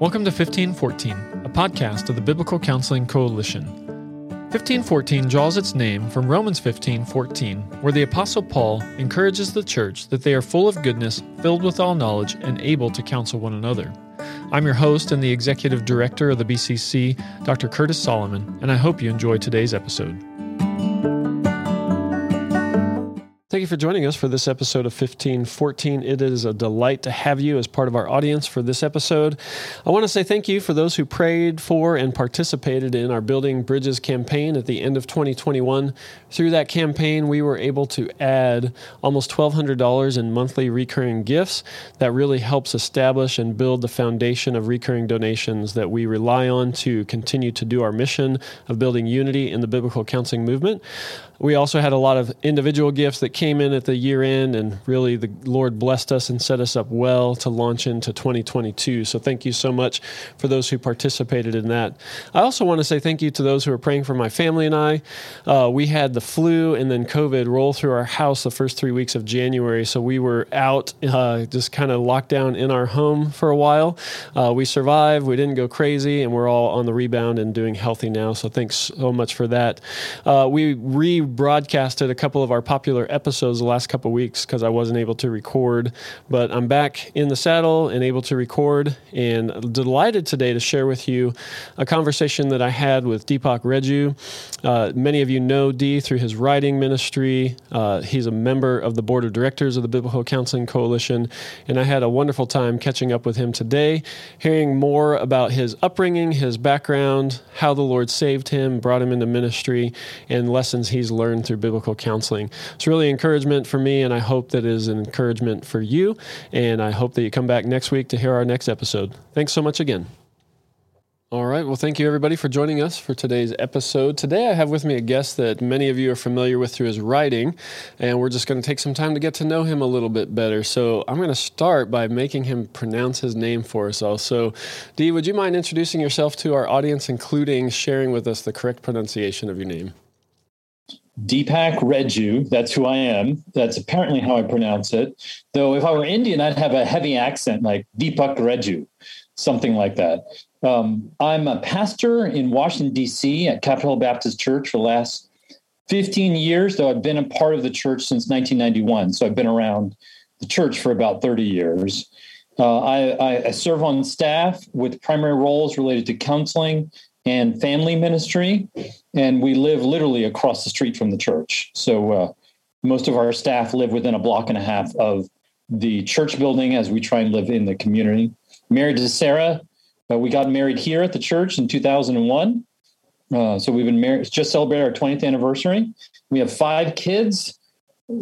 Welcome to 1514, a podcast of the Biblical Counseling Coalition. 1514 draws its name from Romans 15:14, where the apostle Paul encourages the church that they are full of goodness, filled with all knowledge, and able to counsel one another. I'm your host and the executive director of the BCC, Dr. Curtis Solomon, and I hope you enjoy today's episode. For joining us for this episode of 1514. It is a delight to have you as part of our audience for this episode. I want to say thank you for those who prayed for and participated in our Building Bridges campaign at the end of 2021. Through that campaign, we were able to add almost $1,200 in monthly recurring gifts that really helps establish and build the foundation of recurring donations that we rely on to continue to do our mission of building unity in the biblical counseling movement. We also had a lot of individual gifts that came in at the year end, and really the Lord blessed us and set us up well to launch into 2022. So thank you so much for those who participated in that. I also want to say thank you to those who are praying for my family and I. Uh, we had the flu and then COVID roll through our house the first three weeks of January, so we were out, uh, just kind of locked down in our home for a while. Uh, we survived, we didn't go crazy, and we're all on the rebound and doing healthy now. So thanks so much for that. Uh, we re broadcasted a couple of our popular episodes the last couple weeks because I wasn't able to record, but I'm back in the saddle and able to record. And delighted today to share with you a conversation that I had with Deepak Reju. Uh, many of you know Dee through his writing ministry. Uh, he's a member of the board of directors of the Biblical Counseling Coalition, and I had a wonderful time catching up with him today, hearing more about his upbringing, his background, how the Lord saved him, brought him into ministry, and lessons he's learned through biblical counseling. It's really encouragement for me, and I hope that is an encouragement for you. And I hope that you come back next week to hear our next episode. Thanks so much again. All right. Well, thank you everybody for joining us for today's episode. Today I have with me a guest that many of you are familiar with through his writing, and we're just going to take some time to get to know him a little bit better. So I'm going to start by making him pronounce his name for us all. So, Dee, would you mind introducing yourself to our audience, including sharing with us the correct pronunciation of your name? Deepak Reju, that's who I am. That's apparently how I pronounce it. Though if I were Indian, I'd have a heavy accent like Deepak Reju, something like that. Um, I'm a pastor in Washington, D.C. at Capitol Baptist Church for the last 15 years, though I've been a part of the church since 1991. So I've been around the church for about 30 years. Uh, I, I serve on staff with primary roles related to counseling and family ministry. And we live literally across the street from the church. So uh, most of our staff live within a block and a half of the church building as we try and live in the community. Married to Sarah. Uh, we got married here at the church in 2001. Uh, so we've been married, just celebrated our 20th anniversary. We have five kids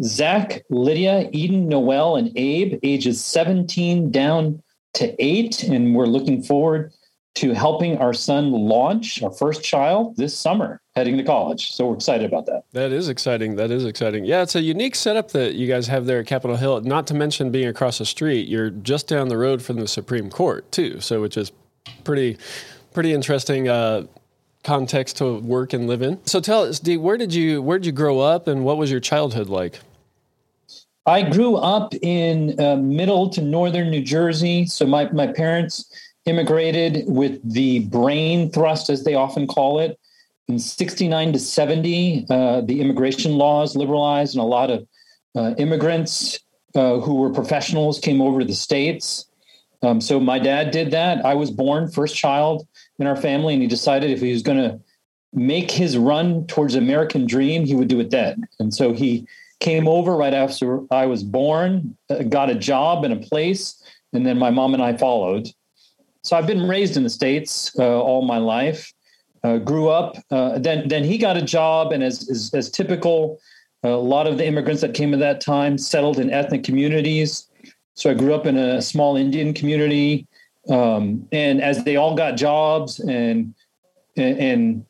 Zach, Lydia, Eden, Noel, and Abe, ages 17 down to eight. And we're looking forward to helping our son launch our first child this summer heading to college. So we're excited about that. That is exciting. That is exciting. Yeah, it's a unique setup that you guys have there at Capitol Hill. Not to mention being across the street, you're just down the road from the Supreme Court too. So which is pretty pretty interesting uh, context to work and live in. So tell us, Dee, where did you where did you grow up and what was your childhood like? I grew up in uh, middle to northern New Jersey. So my my parents immigrated with the brain thrust, as they often call it. In 69 to 70, uh, the immigration laws liberalized, and a lot of uh, immigrants uh, who were professionals came over to the States. Um, so my dad did that. I was born first child in our family, and he decided if he was going to make his run towards American dream, he would do it then. And so he came over right after I was born, uh, got a job in a place, and then my mom and I followed. So I've been raised in the states uh, all my life. Uh, grew up. Uh, then then he got a job, and as as, as typical, a lot of the immigrants that came at that time settled in ethnic communities. So I grew up in a small Indian community, um, and as they all got jobs and, and and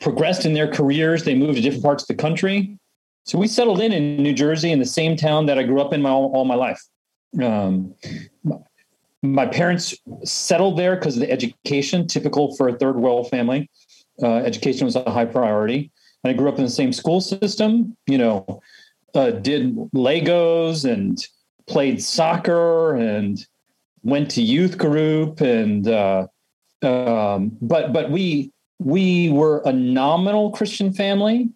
progressed in their careers, they moved to different parts of the country. So we settled in in New Jersey in the same town that I grew up in my all, all my life. Um, my parents settled there because of the education, typical for a third world family. Uh, education was a high priority. And I grew up in the same school system, you know, uh, did Legos and played soccer and went to youth group and uh, Um, but but we we were a nominal Christian family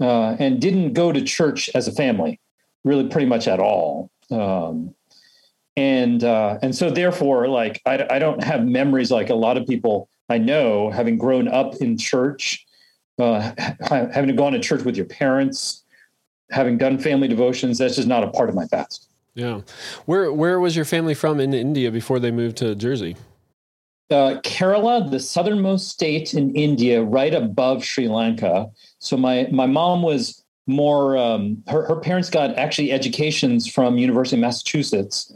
uh, and didn't go to church as a family, really, pretty much at all. Um, and uh, and so therefore, like I, I don't have memories like a lot of people I know having grown up in church, uh, having gone to church with your parents, having done family devotions. That's just not a part of my past. Yeah, where where was your family from in India before they moved to Jersey? Uh, Kerala, the southernmost state in India, right above Sri Lanka. So my my mom was more. Um, her her parents got actually educations from University of Massachusetts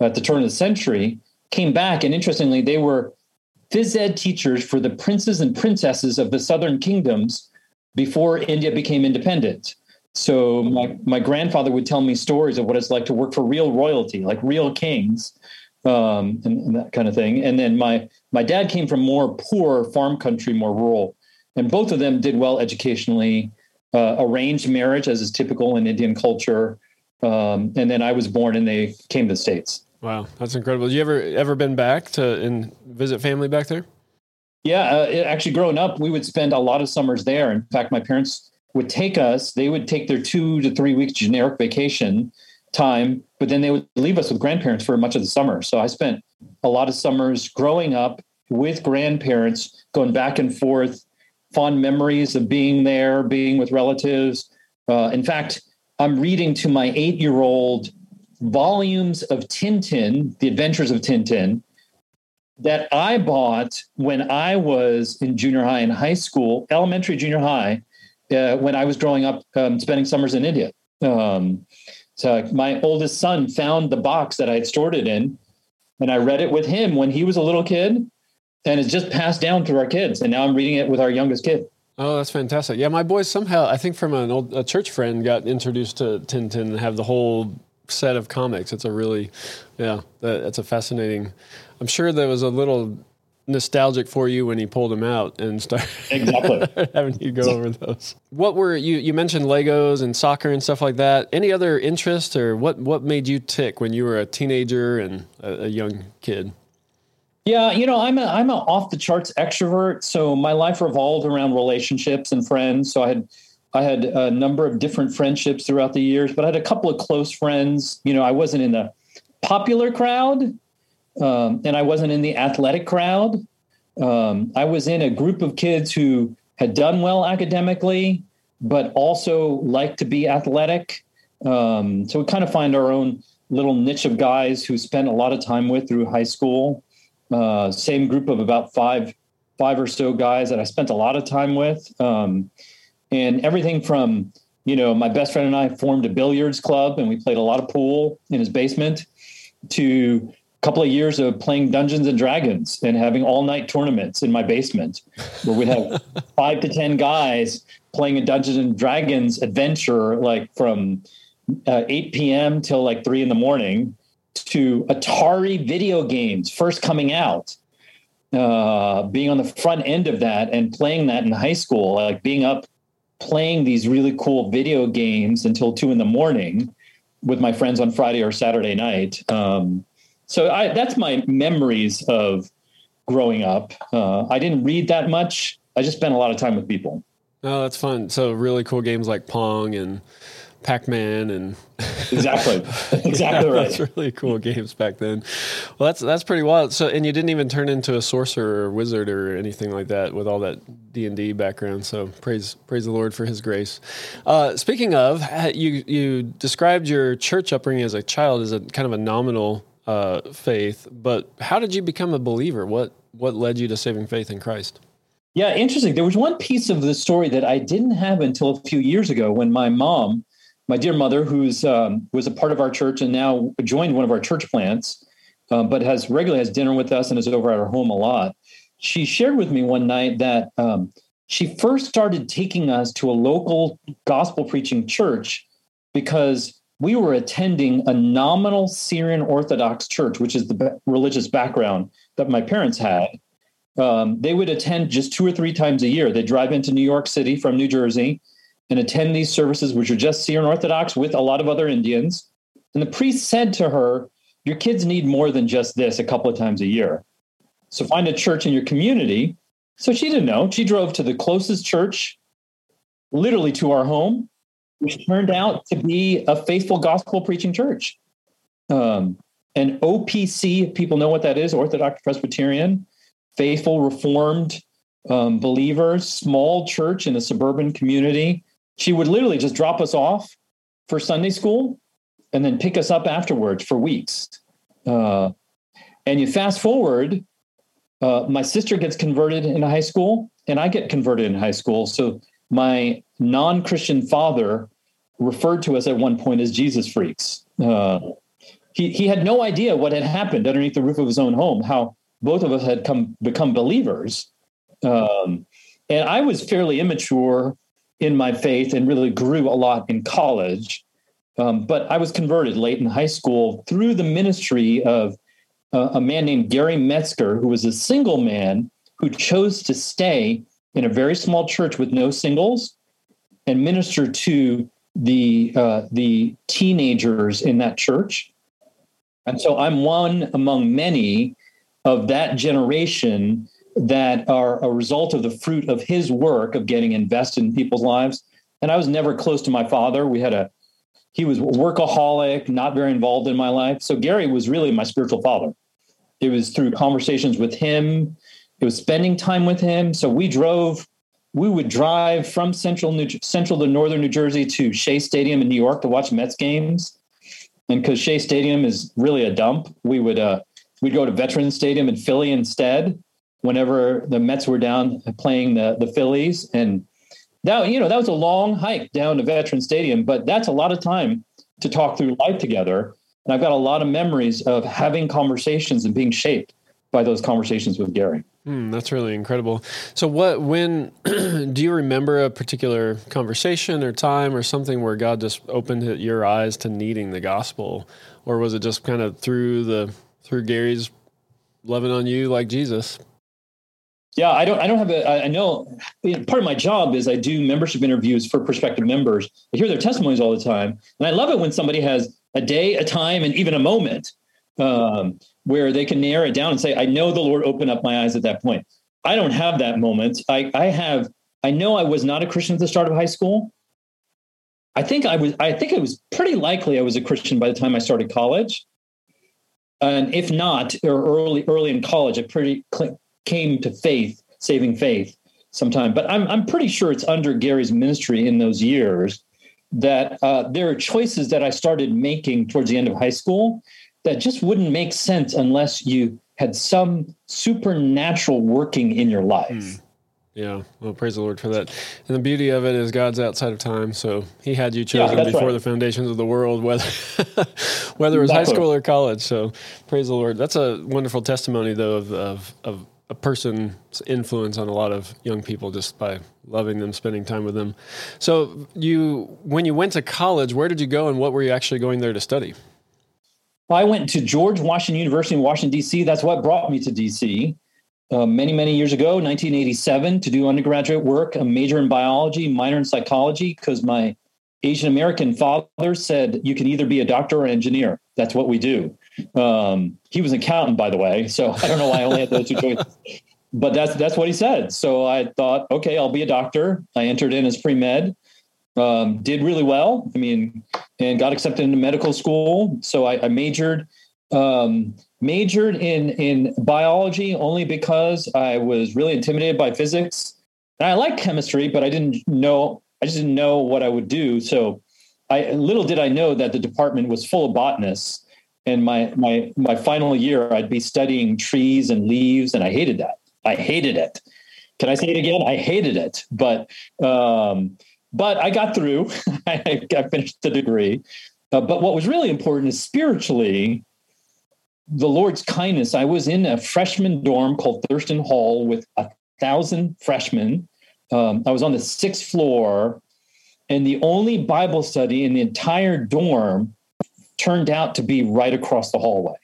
at the turn of the century. Came back, and interestingly, they were phys ed teachers for the princes and princesses of the southern kingdoms before India became independent. So my my grandfather would tell me stories of what it's like to work for real royalty, like real kings, um, and, and, that kind of thing. And then my my dad came from more poor farm country, more rural, and both of them did well educationally. Uh, arranged marriage, as is typical in Indian culture, um, and then I was born, and they came to the states. Wow, that's incredible. You ever ever been back to and visit family back there? Yeah, uh, actually, growing up, we would spend a lot of summers there. In fact, my parents would take us. They would take their two to three weeks generic vacation time, but then they would leave us with grandparents for much of the summer. So I spent a lot of summers growing up with grandparents, going back and forth, fond memories of being there, being with relatives. Uh, in fact, I'm reading to my eight year old volumes of Tintin, The Adventures of Tintin, that I bought when I was in junior high and high school, elementary, junior high, uh, when I was growing up, um, spending summers in India. Um, so my oldest son found the box that I had stored it in, and I read it with him when he was a little kid, and it's just passed down to our kids. And now I'm reading it with our youngest kid. Oh, that's fantastic! Yeah, my boys somehow I think from an old a church friend got introduced to Tintin and have the whole set of comics. It's a really, yeah, that's a fascinating. I'm sure there was a little nostalgic for you when he pulled them out and started exactly having you go over those. What were you? You mentioned Legos and soccer and stuff like that. Any other interest or what? What made you tick when you were a teenager and a, a young kid? Yeah, you know, I'm a I'm a off the charts extrovert, so my life revolved around relationships and friends. So I had I had a number of different friendships throughout the years, but I had a couple of close friends. You know, I wasn't in the popular crowd, um, and I wasn't in the athletic crowd. Um, I was in a group of kids who had done well academically, but also liked to be athletic. Um, so we kind of find our own little niche of guys who spent a lot of time with through high school. Uh, same group of about five, five or so guys that I spent a lot of time with, um, and everything from you know my best friend and I formed a billiards club and we played a lot of pool in his basement to a couple of years of playing Dungeons and Dragons and having all night tournaments in my basement where we'd have five to 10 guys playing a Dungeons and Dragons adventure like from uh, 8 p.m. till like three in the morning to Atari video games first coming out. Uh, being on the front end of that and playing that in high school, like being up playing these really cool video games until two in the morning with my friends on Friday or Saturday night. Um, so I, that's my memories of growing up. Uh, I didn't read that much. I just spent a lot of time with people. Oh, that's fun. So really cool games like Pong and Pac-Man and exactly, exactly yeah, right. That's really cool games back then. Well, that's that's pretty wild. So, and you didn't even turn into a sorcerer or wizard or anything like that with all that D and D background. So, praise praise the Lord for His grace. Uh, speaking of, you you described your church upbringing as a child as a kind of a nominal uh, faith, but how did you become a believer? What what led you to saving faith in Christ? Yeah, interesting. There was one piece of the story that I didn't have until a few years ago when my mom, my dear mother, who's um, was a part of our church and now joined one of our church plants, um, but has regularly has dinner with us and is over at our home a lot. She shared with me one night that um, she first started taking us to a local gospel preaching church because we were attending a nominal Syrian Orthodox church, which is the religious background that my parents had. Um, they would attend just two or three times a year. They'd drive into New York City from New Jersey and attend these services, which are just Syrian Orthodox with a lot of other Indians. And the priest said to her, Your kids need more than just this a couple of times a year. So find a church in your community. So she didn't know. She drove to the closest church, literally to our home, which turned out to be a faithful gospel preaching church. Um, an OPC, people know what that is, Orthodox Presbyterian, faithful Reformed um, believers, small church in a suburban community. She would literally just drop us off for Sunday school and then pick us up afterwards for weeks. Uh, and you fast forward, uh, my sister gets converted in high school, and I get converted in high school. So my non Christian father referred to us at one point as Jesus freaks. Uh, he, he had no idea what had happened underneath the roof of his own home, how both of us had come become believers. Um, and I was fairly immature in my faith and really grew a lot in college. Um, but I was converted late in high school through the ministry of uh, a man named Gary Metzger, who was a single man who chose to stay in a very small church with no singles and minister to the uh, the teenagers in that church. And so I'm one among many of that generation that are a result of the fruit of his work of getting invested in people's lives. And I was never close to my father. We had a he was workaholic, not very involved in my life. So Gary was really my spiritual father. It was through conversations with him. It was spending time with him. So we drove. We would drive from central New, central to northern New Jersey to Shea Stadium in New York to watch Mets games. And because Shea Stadium is really a dump, we would uh, we'd go to Veterans Stadium in Philly instead. Whenever the Mets were down playing the the Phillies, and that you know that was a long hike down to Veterans Stadium, but that's a lot of time to talk through life together. And I've got a lot of memories of having conversations and being shaped by those conversations with Gary. Mm, that's really incredible. So, what, when, do you remember a particular conversation or time or something where God just opened your eyes to needing the gospel? Or was it just kind of through the, through Gary's loving on you like Jesus? Yeah, I don't. I don't have a. I know part of my job is I do membership interviews for prospective members. I hear their testimonies all the time, and I love it when somebody has a day, a time, and even a moment um, where they can narrow it down and say, I know the Lord opened up my eyes at that point. I don't have that moment. I, I have, I know I was not a Christian at the start of high school. I think I was, I think it was pretty likely I was a Christian by the time I started college. And if not, or early, early in college, I pretty came to faith, saving faith sometime. But I'm, I'm pretty sure it's under Gary's ministry in those years that uh, there are choices that I started making towards the end of high school that just wouldn't make sense unless you had some supernatural working in your life. Mm. Yeah, well, praise the Lord for that. And the beauty of it is God's outside of time, so He had you chosen yeah, before right. the foundations of the world, whether whether it was exactly. high school or college. So praise the Lord. That's a wonderful testimony, though, of of, of a person's influence on a lot of young people just by loving them, spending time with them. So, you when you went to college, where did you go, and what were you actually going there to study? I went to George Washington University in Washington D.C. That's what brought me to D.C. Uh, many many years ago, 1987, to do undergraduate work, a major in biology, minor in psychology, because my Asian American father said you can either be a doctor or engineer. That's what we do. Um, he was an accountant, by the way, so I don't know why I only had those two choices. But that's that's what he said. So I thought, okay, I'll be a doctor. I entered in as pre med, um, did really well. I mean, and got accepted into medical school. So I, I majored um, majored in in biology only because I was really intimidated by physics. And I liked chemistry, but I didn't know I just didn't know what I would do. So I little did I know that the department was full of botanists and my my my final year i'd be studying trees and leaves and i hated that. I hated it. Can i say it again? I hated it. But um but i got through. I, I finished the degree. Uh, but what was really important is spiritually the lord's kindness. I was in a freshman dorm called thurston hall with a thousand freshmen. Um, i was on the sixth floor. And the only bible study in the entire dorm turned out to be right across the hallway.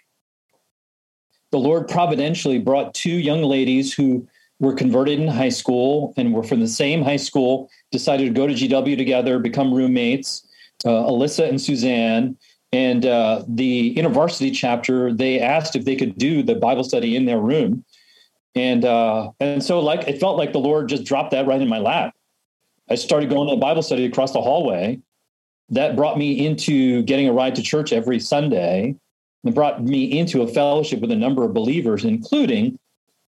The Lord providentially brought two young ladies who were converted in high school and were from the same high school, decided to go to GW together, become roommates, uh, Alyssa and Suzanne. And uh, the InterVarsity chapter, they asked if they could do the Bible study in their room. And uh, and so like it felt like the Lord just dropped that right in my lap. I started going to a Bible study across the hallway. That brought me into getting a ride to church every Sunday and brought me into a fellowship with a number of believers, including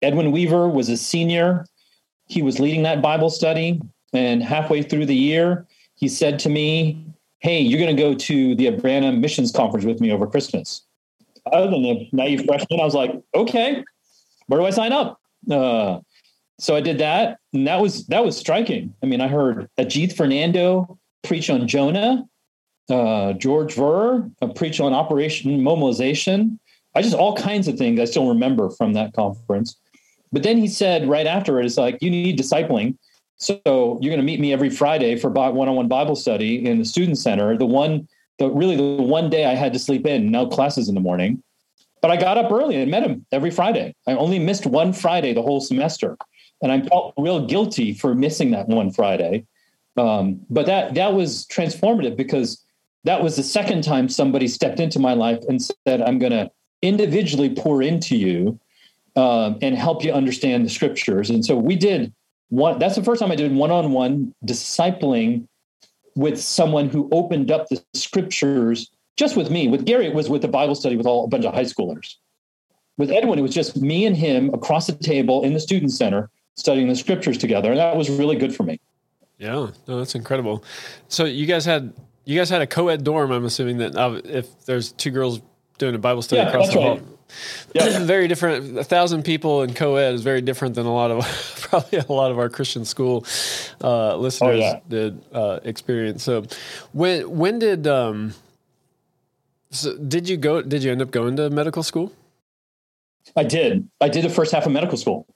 Edwin Weaver was a senior. He was leading that Bible study. And halfway through the year, he said to me, Hey, you're going to go to the Urbana Missions Conference with me over Christmas. Other than a naive freshman, I was like, okay, where do I sign up? Uh, so I did that, and that was that was striking. I mean, I heard Ajith Fernando preach on Jonah, uh, George Verwer uh, preach on Operation Mobilization. I just all kinds of things I still remember from that conference. But then he said right after it, it's like you need discipling. So you're going to meet me every Friday for one-on-one Bible study in the student center. The one, the really the one day I had to sleep in, no classes in the morning. But I got up early and met him every Friday. I only missed one Friday the whole semester, and I felt real guilty for missing that one Friday. Um, but that that was transformative because that was the second time somebody stepped into my life and said, "I'm going to individually pour into you um, and help you understand the scriptures." And so we did one. That's the first time I did one-on-one discipling with someone who opened up the scriptures just with me. With Gary, it was with the Bible study with all a bunch of high schoolers. With Edwin, it was just me and him across the table in the student center studying the scriptures together, and that was really good for me. Yeah, no, that's incredible. So you guys had you guys had a co-ed dorm. I'm assuming that uh, if there's two girls doing a Bible study yeah, across the hall. Right. Yeah. very different. A thousand people in co-ed is very different than a lot of probably a lot of our Christian school uh, listeners oh, yeah. did uh, experience. So when when did um, so did you go? Did you end up going to medical school? I did. I did the first half of medical school.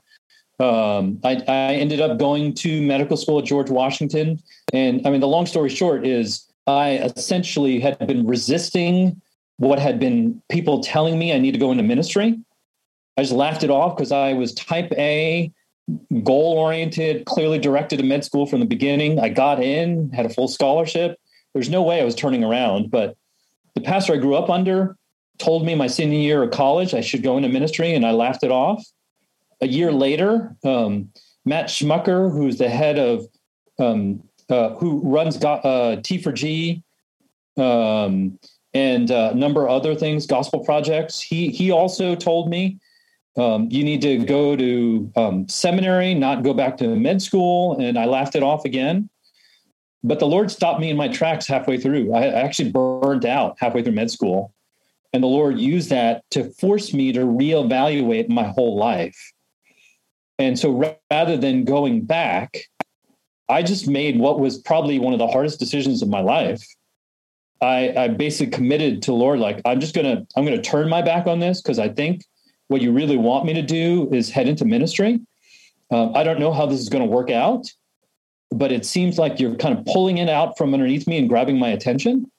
Um, I, I ended up going to medical school at George Washington, and I mean the long story short is I essentially had been resisting what had been people telling me I need to go into ministry. I just laughed it off because I was type A, goal oriented, clearly directed to med school from the beginning. I got in, had a full scholarship. There's no way I was turning around, but the pastor I grew up under told me my senior year of college I should go into ministry, and I laughed it off. A year later, um, Matt Schmucker, who's the head of um, uh, who runs uh, T4G um, and uh, a number of other things, gospel projects, he he also told me um, you need to go to um, seminary, not go back to med school, and I laughed it off again. But the Lord stopped me in my tracks halfway through. I actually burned out halfway through med school. And the Lord used that to force me to reevaluate my whole life. And so rather than going back, I just made what was probably one of the hardest decisions of my life. I, I basically committed to Lord, like, I'm just to, I'm to turn my back on this because I think what you really want me to do is head into ministry. Um, I don't know how this is going to work out but it seems like you're kind of pulling it out from underneath me and grabbing my attention.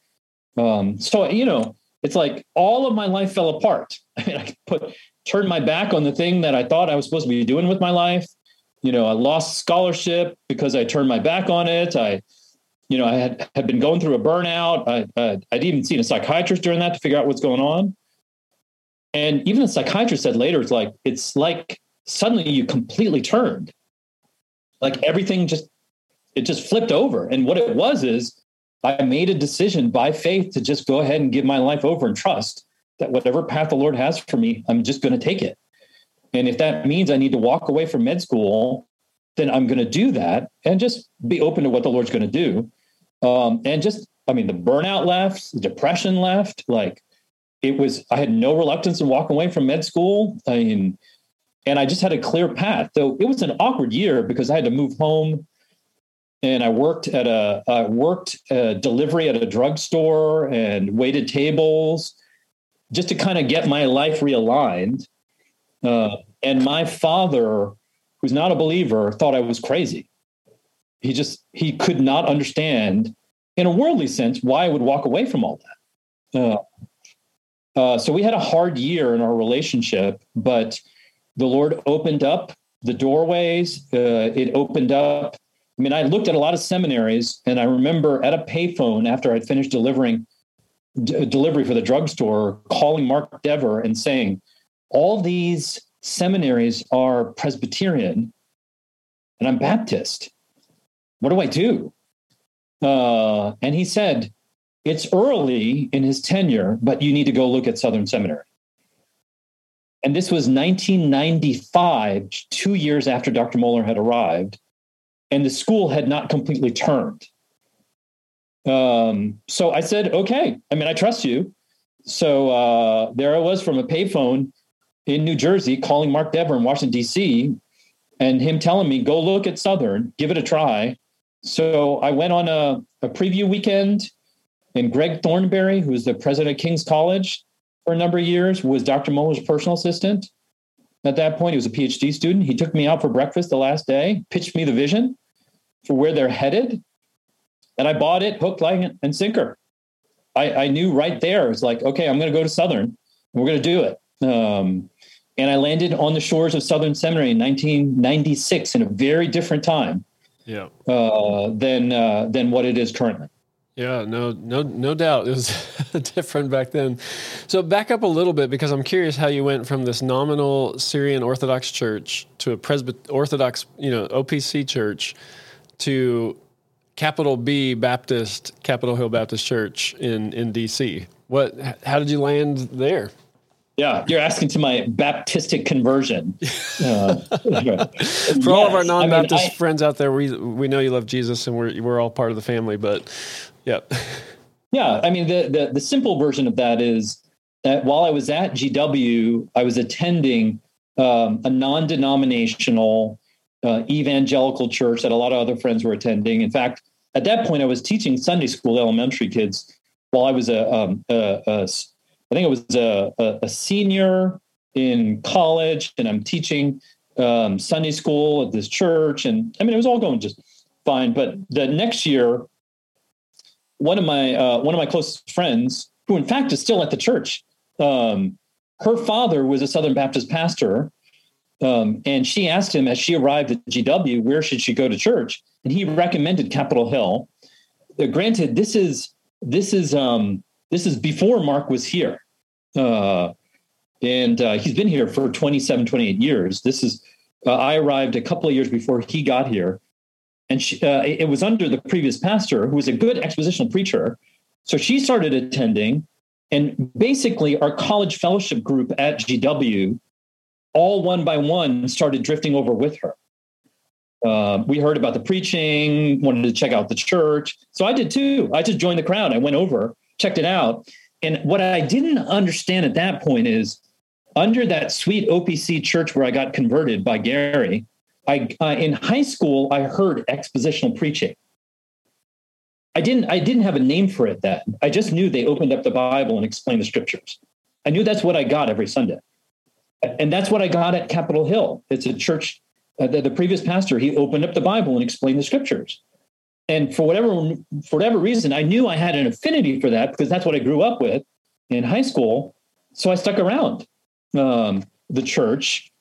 Um, so you know, it's like all of my life fell apart. I mean, I put turned my back on the thing that I thought I was supposed to be doing with my life. You know, I lost scholarship because I turned my back on it. I, you know, I had had been going through a burnout. I, uh, I'd even seen a psychiatrist during that to figure out what's going on. And even the psychiatrist said later, it's like it's like suddenly you completely turned. Like everything just it just flipped over. And what it was is I made a decision by faith to just go ahead and give my life over and trust that whatever path the Lord has for me, I'm just going to take it. And if that means I need to walk away from med school, then I'm going to do that and just be open to what the Lord's going to do. Um, and just, I mean, the burnout left, the depression left. Like it was, I had no reluctance in walking away from med school. I mean, and I just had a clear path. Though it was an awkward year because I had to move home and I worked at a I worked a delivery at a drugstore and waited tables just to kind of get my life realigned. Uh, and my father, who's not a believer, thought I was crazy. He just he could not understand, in a worldly sense, why I would walk away from all that. Uh, uh, so we had a hard year in our relationship, but the Lord opened up the doorways. Uh, it opened up I mean, I looked at a lot of seminaries, and I remember at a payphone after I'd finished delivering d- delivery for the drugstore, calling Mark Dever and saying, "All these seminaries are Presbyterian and I'm Baptist. What do I do? Uh, and he said, It's early in his tenure, but you need to go look at Southern Seminary. And this was 1995, two years after Dr. Mohler had arrived, and the school had not completely turned. Um, so I said, okay, I mean, I trust you. So uh, there I was from a payphone in New Jersey calling Mark Dever in Washington, D.C., and him telling me, go look at Southern, give it a try. So I went on a, a preview weekend, and Greg Thornbury, who was the president of King's College for a number of years, was Dr. Mohler's personal assistant. At that point, he was a PhD student. He took me out for breakfast the last day, pitched me the vision for where they're headed. And I bought it hook, line, and sinker. I, I knew right there, it's like, okay, I'm going to go to Southern. We're going to do it. Um, and I landed on the shores of Southern Seminary in 1996 in a very different time yeah. uh, than uh, than what it is currently. Yeah, no, no, no doubt. It was different back then. So back up a little bit because I'm curious how you went from this nominal Syrian Orthodox church to a Presbyterian Orthodox, you know, OPC church to capital B Baptist, Capitol Hill Baptist Church in in DC. What? How did you land there? Yeah, you're asking to my Baptistic conversion. Uh, For yes. all of our non-Baptist I mean, I, friends out there, we we know you love Jesus, and we're we're all part of the family. But yeah, yeah. I mean, the the the simple version of that is that while I was at GW, I was attending um, a non-denominational uh, evangelical church that a lot of other friends were attending. In fact, at that point, I was teaching Sunday school elementary kids while I was a, um, I think it was a, a senior in college, and I'm teaching um, Sunday school at this church. And I mean, it was all going just fine. But the next year, one of my uh, one of my closest friends, who in fact is still at the church, um, her father was a Southern Baptist pastor, um, and she asked him as she arrived at GW, where should she go to church? And he recommended Capitol Hill. Uh, granted, this is this is um, this is before Mark was here. Uh, and uh, he's been here for 27, 28 years. This is, uh, I arrived a couple of years before he got here. And she, uh, it was under the previous pastor, who was a good expositional preacher. So she started attending. And basically, our college fellowship group at GW, all one by one, started drifting over with her. Uh, we heard about the preaching, wanted to check out the church. So I did too. I just joined the crowd. I went over checked it out. And what I didn't understand at that point is under that sweet OPC church where I got converted by Gary, I uh, in high school I heard expositional preaching. I didn't I didn't have a name for it then. I just knew they opened up the Bible and explained the scriptures. I knew that's what I got every Sunday. And that's what I got at Capitol Hill. It's a church uh, the, the previous pastor he opened up the Bible and explained the scriptures and for whatever for whatever reason, I knew I had an affinity for that because that's what I grew up with in high school. So I stuck around um, the church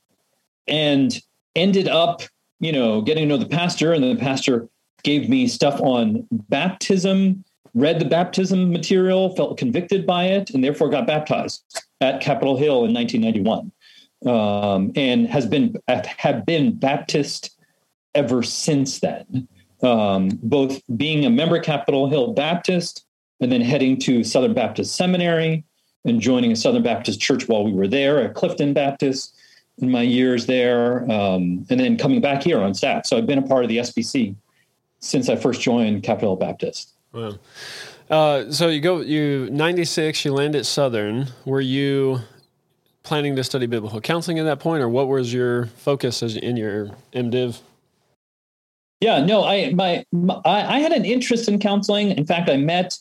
and ended up, you know, getting to know the pastor, and the pastor gave me stuff on baptism. Read the baptism material, felt convicted by it, and therefore got baptized at Capitol Hill in 1991, um, and has been have been Baptist ever since then um, both being a member of Capitol Hill Baptist and then heading to Southern Baptist Seminary and joining a Southern Baptist church while we were there at Clifton Baptist in my years there, um, and then coming back here on staff. So I've been a part of the SBC since I first joined Capitol Hill Baptist. Wow. Uh, so you go, you 96, you land at Southern. Were you planning to study biblical counseling at that point, or what was your focus as in your MDiv? Yeah, no, I my, my I had an interest in counseling. In fact, I met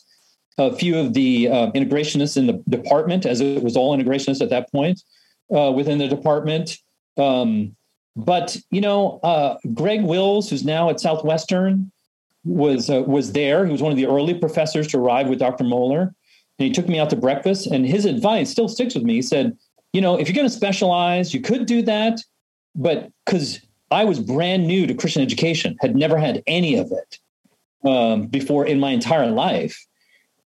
a few of the uh, integrationists in the department, as it was all integrationists at that point uh, within the department. Um, but you know, uh, Greg Wills, who's now at Southwestern, was uh, was there. He was one of the early professors to arrive with Dr. Mohler, and he took me out to breakfast. And his advice still sticks with me. He said, "You know, if you're going to specialize, you could do that, but because I was brand new to Christian education, had never had any of it um, before in my entire life.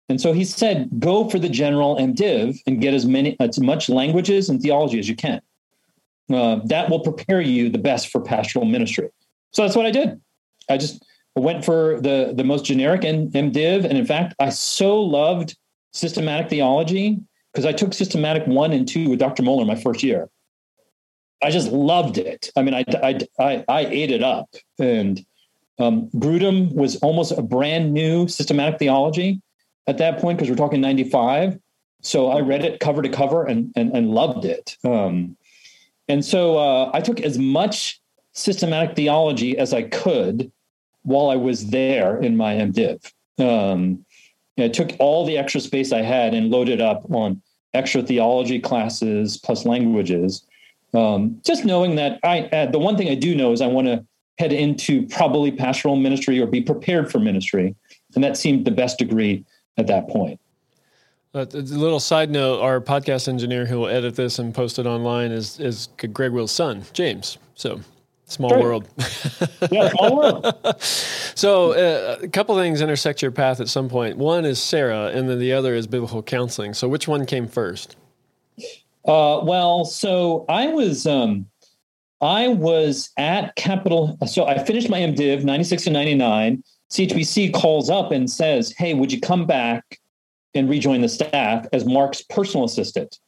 And so he said, go for the general MDiv and get as many as much languages and theology as you can. uh, that will prepare you the best for pastoral ministry. So that's what I did. I just went for the the most generic MDiv, and in fact, I so loved systematic theology because I took systematic one and two with Dr. Mohler my first year. I just loved it. I mean, I I I, I ate it up, and um, Grudem was almost a brand new systematic theology at that point because we're talking '95. So I read it cover to cover and and, and loved it. Um, and so uh, I took as much systematic theology as I could while I was there in my MDiv. Um, I took all the extra space I had and loaded up on extra theology classes plus languages. Um, just knowing that I uh, the one thing I do know is I want to head into probably pastoral ministry or be prepared for ministry, and that seemed the best degree at that point. Uh, a little side note: Our podcast engineer who will edit this and post it online is is Greg Wills' son, James. So small world. yeah, small world. so uh, a couple things intersect your path at some point. One is Sarah, and then the other is biblical counseling. So which one came first? Uh, well, so I was um, I was at Capitol. So I finished my MDiv ninety six to ninety nine. CHBC calls up and says, "Hey, would you come back?" and rejoin the staff as Mark's personal assistant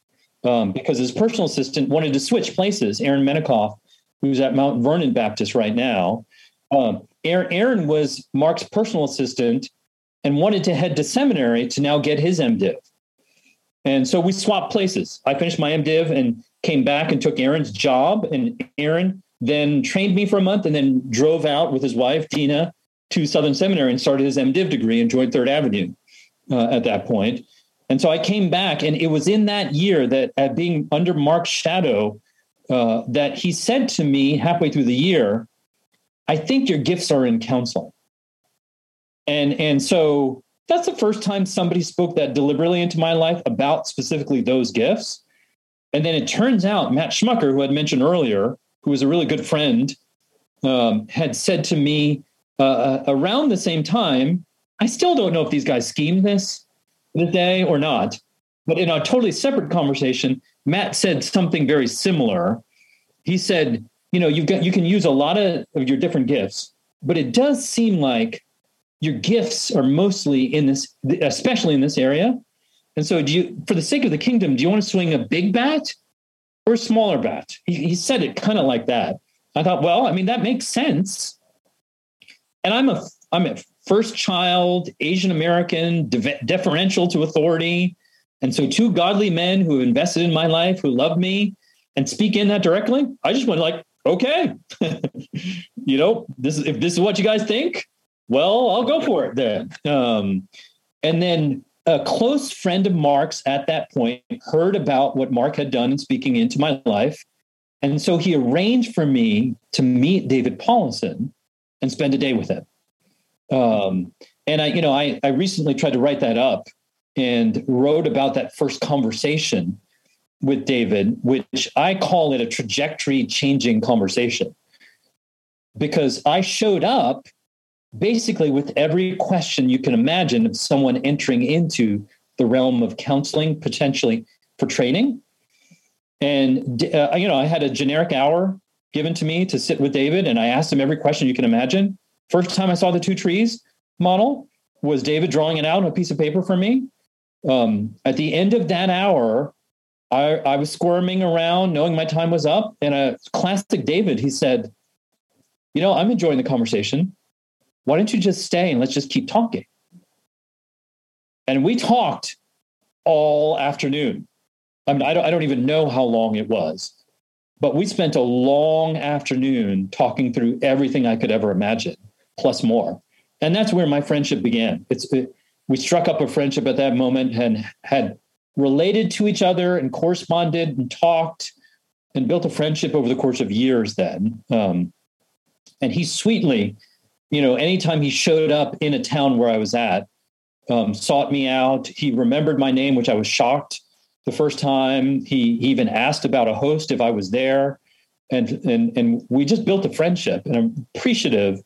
um, because his personal assistant wanted to switch places. Aaron Menikoff, who's at Mount Vernon Baptist right now, um, Aaron, Aaron was Mark's personal assistant and wanted to head to seminary to now get his MDiv. And so we swapped places. I finished my MDiv and came back and took Aaron's job. And Aaron then trained me for a month and then drove out with his wife, Dina, to Southern Seminary and started his MDiv degree and joined Third Avenue uh, at that point. And so I came back, and it was in that year that, at being under Mark's shadow, uh, that he said to me halfway through the year, "I think your gifts are in counseling." And and so that's the first time somebody spoke that deliberately into my life about specifically those gifts. And then it turns out Matt Schmucker, who I'd mentioned earlier, who was a really good friend, um, had said to me uh, uh around the same time, I still don't know if these guys schemed this the day or not. But in a totally separate conversation, Matt said something very similar. He said, you know, you've got you can use a lot of, of your different gifts, but it does seem like your gifts are mostly in this, especially in this area. And so, do you, for the sake of the kingdom, do you want to swing a big bat or a smaller bat? He, he said it kind of like that. I thought, well, I mean, that makes sense. And I'm a I'm a first child, Asian American, deferential to authority. And so, two godly men who invested in my life, who love me and speak in that directly, I just went like, okay, you know, this is if this is what you guys think, well, I'll go for it then. Um, and then a close friend of Mark's at that point heard about what Mark had done in speaking into my life. And so he arranged for me to meet David Powlison and spend a day with him. Um, and I, you know, I, I recently tried to write that up and wrote about that first conversation with David, which I call it a trajectory changing conversation. Because I showed up basically with every question you can imagine of someone entering into the realm of counseling, potentially for training. And, uh, you know, I had a generic hour given to me to sit with David, and I asked him every question you can imagine. First time I saw the two trees model was David drawing it out on a piece of paper for me. Um, at the end of that hour, I, I was squirming around, knowing my time was up. And a classic David, he said, You know, I'm enjoying the conversation. Why don't you just stay and let's just keep talking? And we talked all afternoon. I mean, I don't, I don't even know how long it was, but we spent a long afternoon talking through everything I could ever imagine plus more. And that's where my friendship began. It's it, we struck up a friendship at that moment and had related to each other and corresponded and talked and built a friendship over the course of years then. Um, and he sweetly, you know, anytime he showed up in a town where I was at, um, sought me out. He remembered my name, which I was shocked the first time. He, he even asked about a host if I was there. And, and, and we just built a friendship and I'm appreciative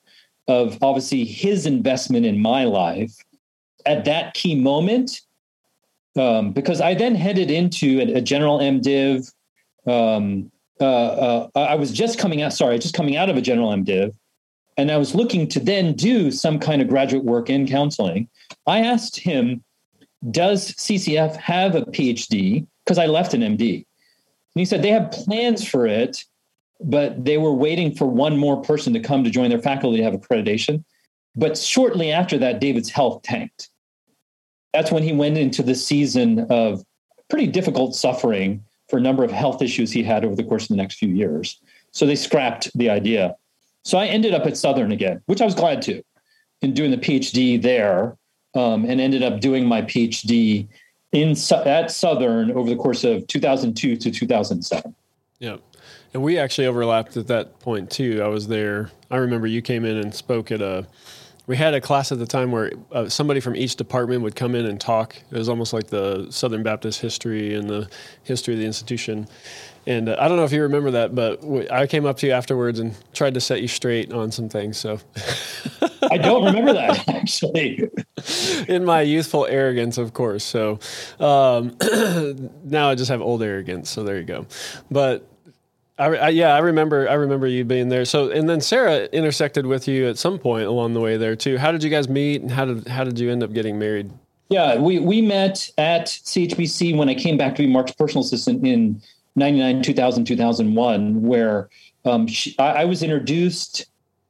of obviously his investment in my life at that key moment. Um, because I then headed into a, a general MDiv, um, uh, uh, I was just coming out. Sorry, just coming out of a general MDiv, and I was looking to then do some kind of graduate work in counseling. I asked him, "Does CCEF have a PhD?" Because I left an MD, and he said they have plans for it, but they were waiting for one more person to come to join their faculty to have accreditation. But shortly after that, David's health tanked. That's when he went into the season of pretty difficult suffering for a number of health issues he had over the course of the next few years. So they scrapped the idea. So I ended up at Southern again, which I was glad to, in doing the PhD there, um, and ended up doing my PhD in at Southern over the course of 2002 to 2007. Yeah. And we actually overlapped at that point too. I was there. I remember you came in and spoke at a we had a class at the time where uh, somebody from each department would come in and talk. It was almost like the Southern Baptist history and the history of the institution. And uh, I don't know if you remember that, but I came up to you afterwards and tried to set you straight on some things. So I don't remember that actually. In my youthful arrogance, of course. So um, now I just have old arrogance. So there you go. But I, I, yeah, I remember. I remember you being there. So, and then Sarah intersected with you at some point along the way there too. How did you guys meet, and how did how did you end up getting married? Yeah, we we met at CHBC when I came back to be Mark's personal assistant in 99, 2000, 2001, where um, she, I, I, was introduced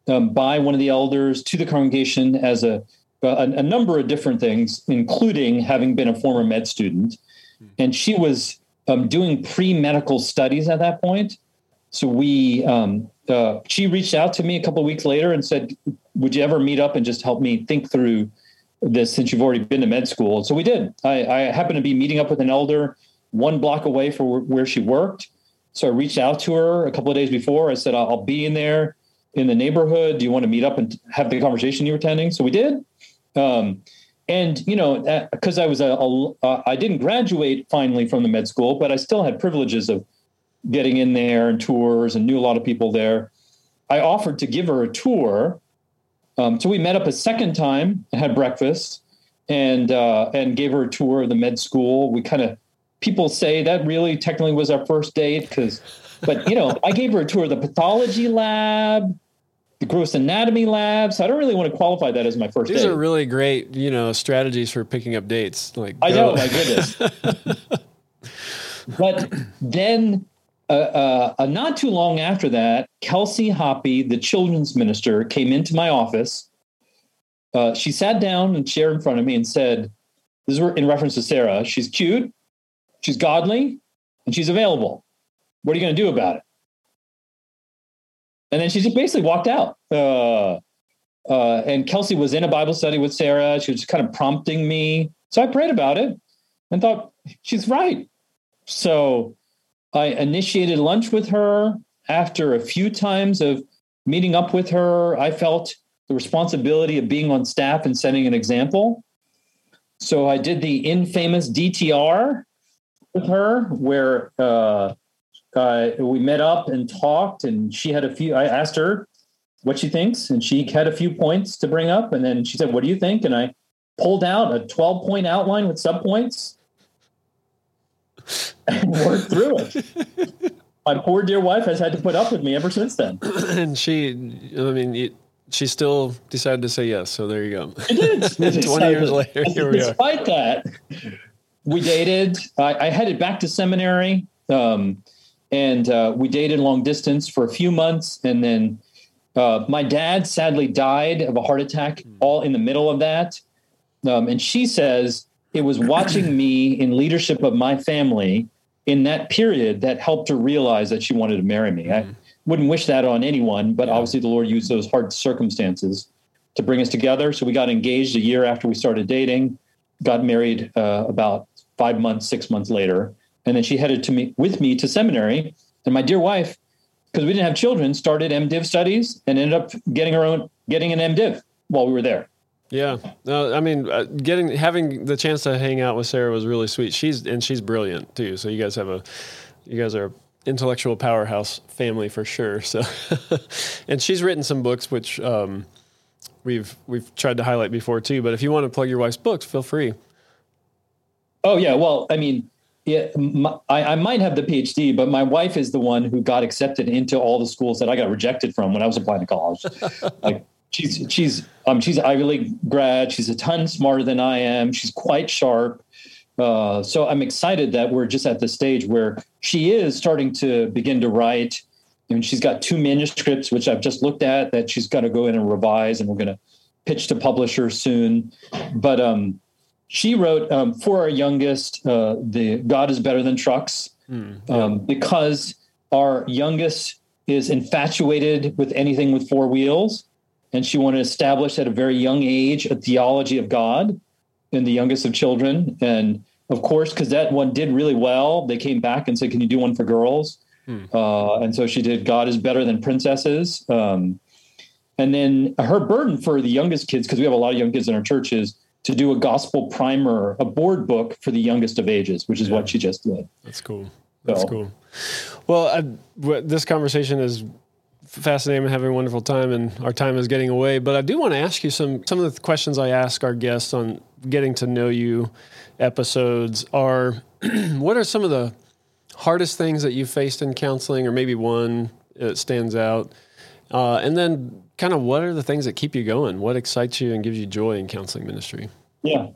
um, by one of the elders to the congregation as a, a, a number of different things, including having been a former med student, and she was um, doing pre medical studies at that point so we, um, uh, she reached out to me a couple of weeks later and said, "Would you ever meet up and just help me think through this since you've already been to med school?" So we did. I, I happened to be meeting up with an elder one block away from where she worked. So I reached out to her a couple of days before. I said, "I'll be in there in the neighborhood. Do you want to meet up and have the conversation you were attending?" So we did. Um, and you know, because I was a, uh, I didn't graduate finally from the med school, but I still had privileges of getting in there and tours and knew a lot of people there. I offered to give her a tour. Um, so we met up a second time, had breakfast, and uh, and gave her a tour of the med school. We kind of people say that really technically was our first date because, but you know, I gave her a tour of the pathology lab, the gross anatomy lab. So I don't really want to qualify that as my first. These date. are really great, you know, strategies for picking up dates. Like I know, my goodness. but then uh, uh, not too long after that, Kelsey Hoppy, the children's minister, came into my office. Uh, she sat down and chair in front of me and said, "This is in reference to Sarah. She's cute, she's godly, and she's available. What are you going to do about it?" And then she just basically walked out. Uh, uh, and Kelsey was in a Bible study with Sarah. She was kind of prompting me. So I prayed about it and thought, she's right. So I initiated lunch with her. After a few times of meeting up with her, I felt the responsibility of being on staff and setting an example. So I did the infamous DTR with her, where uh, uh, we met up and talked, and she had a few. I asked her what she thinks, and she had a few points to bring up, and then she said, "What do you think?" And I pulled out a twelve point outline with subpoints and worked through it. My poor dear wife has had to put up with me ever since then. and she, I mean, she still decided to say yes. So there you go. She did. 20 years later, here we Despite are. that, we dated. I, I, headed back to seminary, um, and uh, we dated long distance for a few months, and then uh, my dad sadly died of a heart attack hmm. all in the middle of that. Um, and she says it was watching me in leadership of my family in that period that helped her realize that she wanted to marry me. Mm-hmm. I wouldn't wish that on anyone, but obviously the Lord used those hard circumstances to bring us together. So we got engaged a year after we started dating, got married uh, about five months, six months later, and then she headed to me with me to seminary. And my dear wife, because we didn't have children, started MDiv studies and ended up getting her own getting an MDiv while we were there. Yeah, no, I mean, uh, getting having the chance to hang out with Sarah was really sweet. She's and she's brilliant too. So you guys have a, you guys are intellectual powerhouse family for sure. So, and she's written some books which um, we've we've tried to highlight before too. But if you want to plug your wife's books, feel free. Oh yeah, well, I mean, yeah, my, I, I might have the PhD, but my wife is the one who got accepted into all the schools that I got rejected from when I was applying to college. like she's she's um she's Ivy League grad. She's a ton smarter than I am. She's quite sharp. Uh, so I'm excited that we're just at the stage where she is starting to begin to write. And she's got two manuscripts, which I've just looked at, that she's got to go in and revise, and we're going to pitch to publisher soon. But um, she wrote um, for our youngest, uh, the God is better than trucks, mm, yeah. um, because our youngest is infatuated with anything with four wheels, and she wanted to establish at a very young age a theology of God in the youngest of children. And of course, because that one did really well, they came back and said, "Can you do one for girls?" Hmm. Uh, and so she did. God is better than princesses. Um, and then her burden for the youngest kids, because we have a lot of young kids in our church, is to do a gospel primer, a board book for the youngest of ages, which is yeah. what she just did. That's cool. That's so. cool. Well, I, this conversation is fascinating. having a wonderful time, and our time is getting away. But I do want to ask you some some of the questions I ask our guests on getting to know you episodes are what are some of the hardest things that you faced in counseling, or maybe one that stands out? Uh, and then, kind of, what are the things that keep you going? What excites you and gives you joy in counseling ministry? Yeah,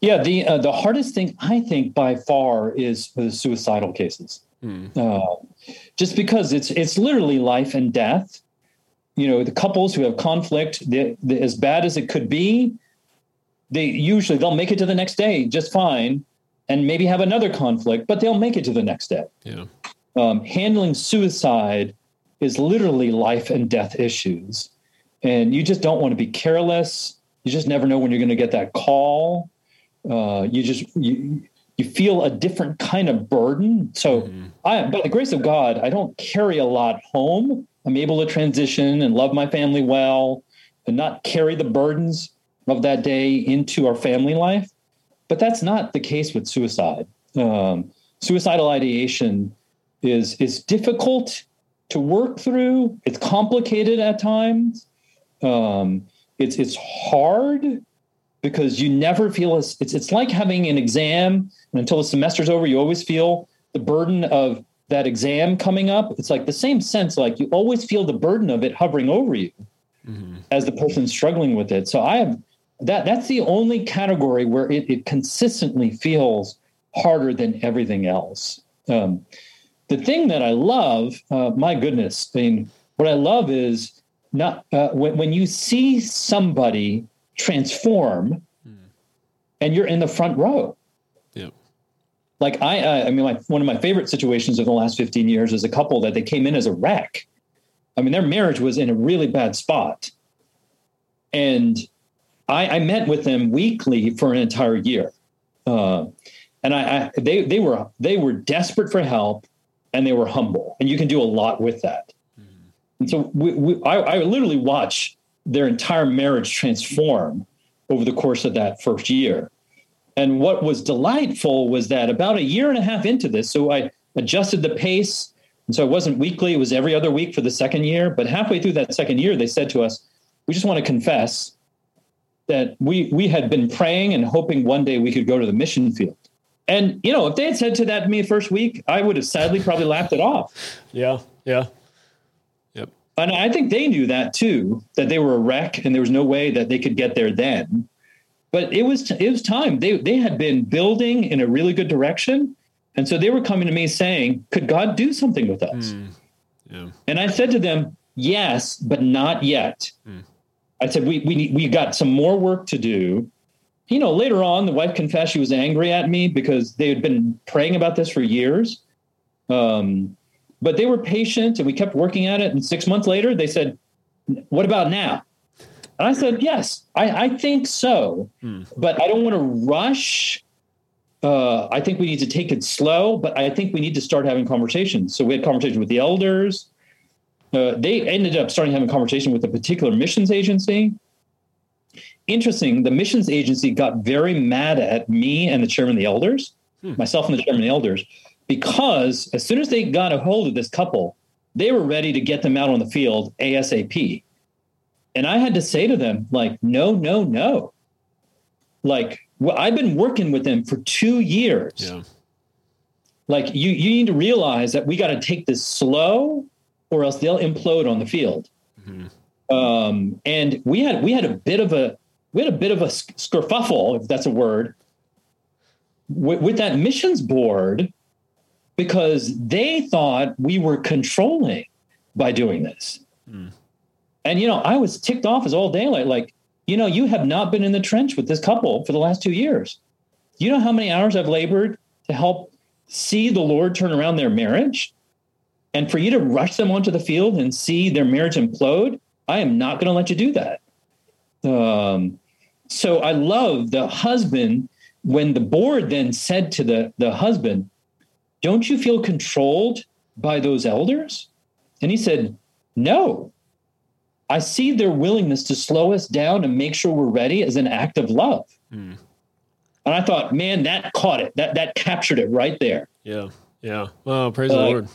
yeah. The uh, the hardest thing I think by far is the suicidal cases. Hmm. Uh, just because it's it's literally life and death. You know, the couples who have conflict, the, the, as bad as it could be, they usually they'll make it to the next day just fine, and maybe have another conflict, but they'll make it to the next day. Yeah. Um, handling suicide is literally life and death issues, and you just don't want to be careless. You just never know when you're going to get that call. Uh, you just you you feel a different kind of burden. So, mm-hmm. I, by the grace of God, I don't carry a lot home. I'm able to transition and love my family well, and not carry the burdens of that day into our family life. But that's not the case with suicide. Um, suicidal ideation is is difficult to work through. It's complicated at times. Um, it's it's hard because you never feel as it's it's like having an exam and until the semester's over you always feel the burden of that exam coming up. It's like the same sense like you always feel the burden of it hovering over you mm-hmm. as the person struggling with it. So i have that that's the only category where it, it consistently feels harder than everything else. Um, the thing that i love uh, my goodness i mean what i love is not uh, when, when you see somebody transform mm. and you're in the front row. Yeah. Like I, uh, I mean, like one of my favorite situations of the last 15 years is a couple that they came in as a wreck. I mean, their marriage was in a really bad spot. And I, I met with them weekly for an entire year. Uh, and I, I, they, they were, they were desperate for help and they were humble and you can do a lot with that. Mm. And so we, we I, I literally watch their entire marriage transform over the course of that first year. And what was delightful was that about a year and a half into this, so I adjusted the pace. And so it wasn't weekly, it was every other week for the second year. But halfway through that second year, they said to us, We just want to confess that we we had been praying and hoping one day we could go to the mission field. And you know, if they had said to that to me first week, I would have sadly probably laughed it off. Yeah, yeah. And I think they knew that too, that they were a wreck and there was no way that they could get there then. But it was it was time. They they had been building in a really good direction. And so they were coming to me saying, Could God do something with us? Mm, yeah. And I said to them, Yes, but not yet. Mm. I said, we we we got some more work to do. You know, later on, the wife confessed she was angry at me because they had been praying about this for years. Um, but they were patient and we kept working at it. And six months later, they said, What about now? And I said, Yes, I, I think so. Hmm. But I don't want to rush. Uh, I think we need to take it slow, but I think we need to start having conversations. So we had conversations with the elders. Uh, they ended up starting having conversation with a particular missions agency. Interesting, the missions agency got very mad at me and the chairman of the elders, hmm. myself and the chairman of the elders, because as soon as they got a hold of this couple, they were ready to get them out on the field ASAP. And I had to say to them, like, no, no, no. Like, well, I've been working with them for two years. Yeah. like you you need to realize that we got to take this slow or else they'll implode on the field. Mm-hmm. Um, and we had we had a bit of a we had a bit of a skerfuffle, if that's a word, with, with that missions board because they thought we were controlling by doing this. Mm. And you know, I was ticked off as all daylight. Like, you know, you have not been in the trench with this couple for the last two years. You know how many hours I've labored to help see the Lord turn around their marriage? And for you to rush them onto the field and see their marriage implode, I am not going to let you do that. Um, so I love the husband when the board then said to the, the husband, Don't you feel controlled by those elders? And he said, No. I see their willingness to slow us down and make sure we're ready as an act of love. Mm. And I thought, man, that caught it. That that captured it right there. Yeah. Yeah. Well, praise uh, the Lord.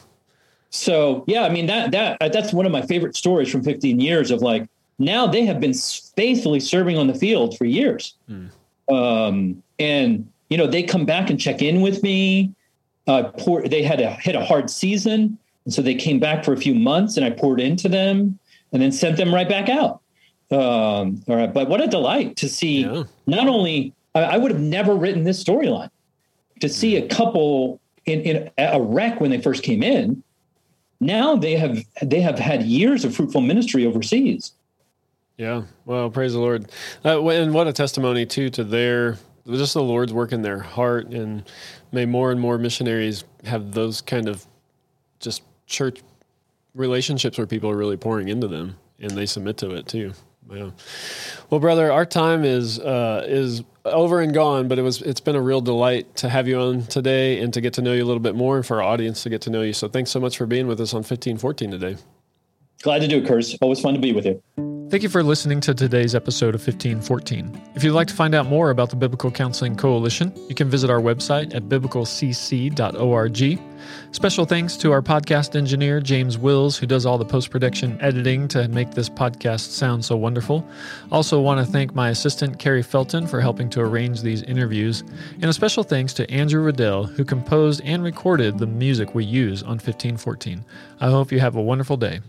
So yeah, I mean that that that's one of my favorite stories from 15 years of like now they have been faithfully serving on the field for years. Mm. Um, and you know, they come back and check in with me. Uh, pour, they had a hit a hard season, and so they came back for a few months, and I poured into them, and then sent them right back out. Um, all right, but what a delight to see! Yeah. Not only I, I, would have never written this storyline to see a couple in, in a wreck when they first came in. Now they have they have had years of fruitful ministry overseas. Yeah, well, praise the Lord, uh, and what a testimony too to their just the Lord's work in their heart, and may more and more missionaries have those kind of just church relationships where people are really pouring into them and they submit to it too. Yeah. Well, brother, our time is uh, is over and gone, but it was it's been a real delight to have you on today and to get to know you a little bit more, and for our audience to get to know you. So, thanks so much for being with us on fifteen fourteen today. Glad to do it, Curtis. Always fun to be with you. Thank you for listening to today's episode of 1514. If you'd like to find out more about the Biblical Counseling Coalition, you can visit our website at biblicalcc.org. Special thanks to our podcast engineer, James Wills, who does all the post production editing to make this podcast sound so wonderful. Also, want to thank my assistant, Carrie Felton, for helping to arrange these interviews. And a special thanks to Andrew Riddell, who composed and recorded the music we use on 1514. I hope you have a wonderful day.